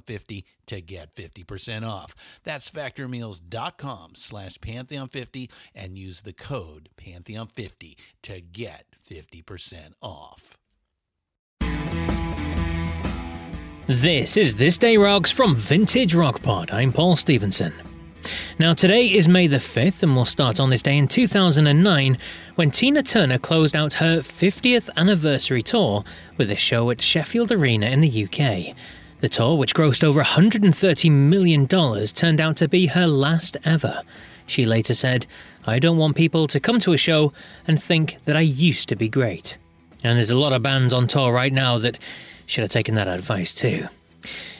Pantheon50 to get 50% off. That's factormeals.com slash Pantheon50 and use the code Pantheon50 to get 50% off. This is This Day Rocks from Vintage Rock Pod. I'm Paul Stevenson. Now, today is May the 5th, and we'll start on this day in 2009 when Tina Turner closed out her 50th anniversary tour with a show at Sheffield Arena in the UK. The tour, which grossed over $130 million, turned out to be her last ever. She later said, I don't want people to come to a show and think that I used to be great. And there's a lot of bands on tour right now that should have taken that advice too.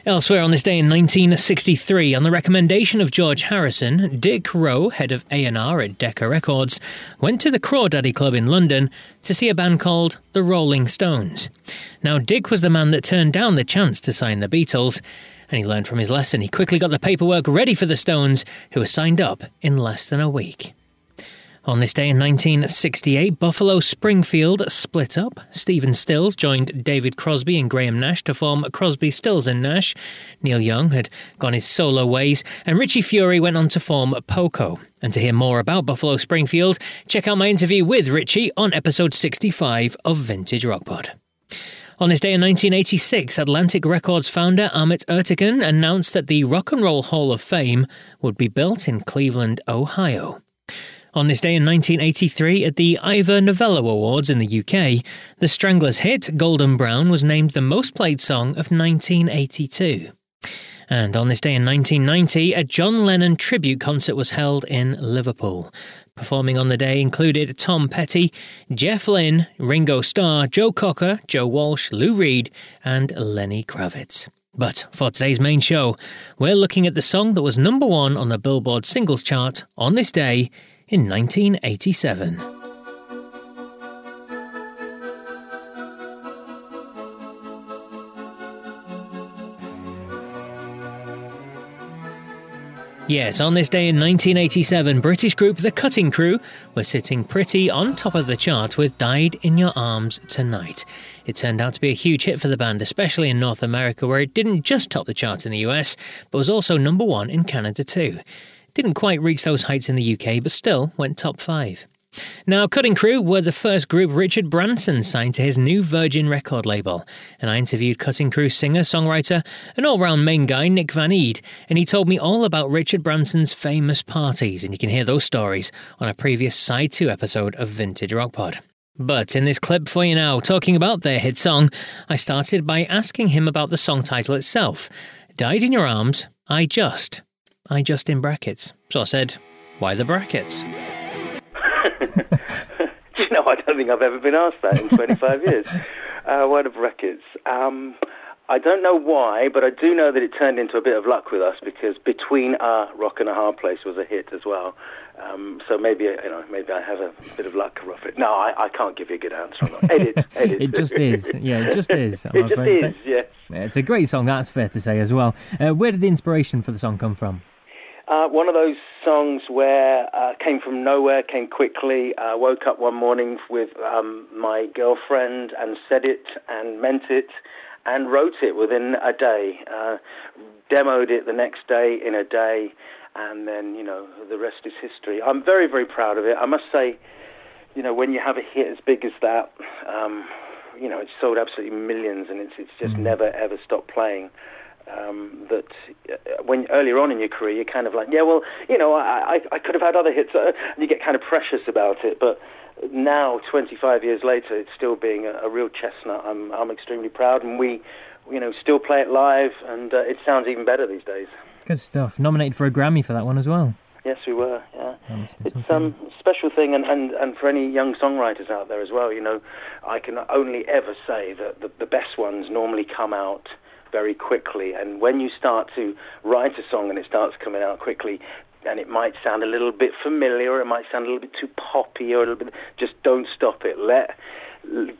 Elsewhere on this day in 1963, on the recommendation of George Harrison, Dick Rowe, head of A&R at Decca Records, went to the Crawdaddy Club in London to see a band called the Rolling Stones. Now, Dick was the man that turned down the chance to sign the Beatles, and he learned from his lesson. He quickly got the paperwork ready for the Stones, who were signed up in less than a week. On this day in 1968, Buffalo Springfield split up. Stephen Stills joined David Crosby and Graham Nash to form Crosby, Stills and Nash. Neil Young had gone his solo ways, and Richie Furay went on to form Poco. And to hear more about Buffalo Springfield, check out my interview with Richie on episode 65 of Vintage Rock Pod. On this day in 1986, Atlantic Records founder Ahmet Ertegun announced that the Rock and Roll Hall of Fame would be built in Cleveland, Ohio. On this day in 1983, at the Ivor Novello Awards in the UK, the Stranglers' hit Golden Brown was named the most played song of 1982. And on this day in 1990, a John Lennon tribute concert was held in Liverpool. Performing on the day included Tom Petty, Jeff Lynne, Ringo Starr, Joe Cocker, Joe Walsh, Lou Reed, and Lenny Kravitz. But for today's main show, we're looking at the song that was number one on the Billboard singles chart on this day in 1987. Yes, on this day in 1987, British group The Cutting Crew were sitting pretty on top of the chart with Died in Your Arms Tonight. It turned out to be a huge hit for the band, especially in North America, where it didn't just top the charts in the US, but was also number one in Canada too. Didn't quite reach those heights in the UK, but still went top five. Now, Cutting Crew were the first group Richard Branson signed to his new Virgin record label, and I interviewed Cutting Crew singer, songwriter, and all round main guy Nick Van Eede, and he told me all about Richard Branson's famous parties, and you can hear those stories on a previous Side 2 episode of Vintage Rock Pod. But in this clip for you now, talking about their hit song, I started by asking him about the song title itself Died in Your Arms, I Just. I just in brackets. So I said, Why the brackets? Do you know, I don't think I've ever been asked that in 25 years. Uh, why the brackets? Um, I don't know why, but I do know that it turned into a bit of luck with us because between our rock and a hard place was a hit as well. Um, so maybe you know, maybe I have a bit of luck it. No, I, I can't give you a good answer. On that. Edit, edit. it just is. Yeah, it just is. I'm it just is. Yes. Yeah, It's a great song, that's fair to say as well. Uh, where did the inspiration for the song come from? Uh, one of those songs where uh, came from nowhere, came quickly. Uh, woke up one morning with um, my girlfriend and said it and meant it and wrote it within a day. Uh, demoed it the next day in a day, and then you know the rest is history. I'm very very proud of it. I must say, you know, when you have a hit as big as that. Um, you know, it's sold absolutely millions, and it's it's just never ever stopped playing um, that uh, when earlier on in your career you're kind of like, yeah, well, you know, I, I, I could have had other hits, uh, and you get kind of precious about it. But now, 25 years later, it's still being a, a real chestnut. I'm I'm extremely proud, and we, you know, still play it live, and uh, it sounds even better these days. Good stuff. Nominated for a Grammy for that one as well. Yes, we were. Yeah, That must be it's um special thing, and, and and for any young songwriters out there as well. You know, I can only ever say that the, the best ones normally come out very quickly, and when you start to write a song and it starts coming out quickly. And it might sound a little bit familiar, or it might sound a little bit too poppy, or a little bit. Just don't stop it. Let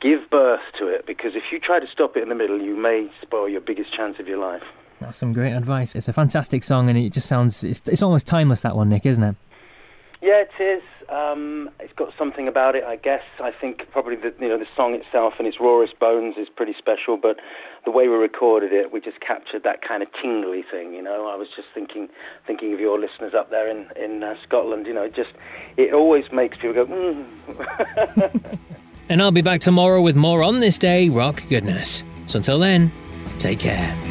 give birth to it, because if you try to stop it in the middle, you may spoil your biggest chance of your life. That's some great advice. It's a fantastic song, and it just sounds. It's, it's almost timeless, that one, Nick, isn't it? Yeah, it is. Um, it's got something about it, I guess. I think probably the you know the song itself and its rawest bones is pretty special, but the way we recorded it, we just captured that kind of tingly thing. You know, I was just thinking thinking of your listeners up there in in uh, Scotland. You know, it just it always makes people go. Mm. And I'll be back tomorrow with more on this day, rock goodness. So until then, take care.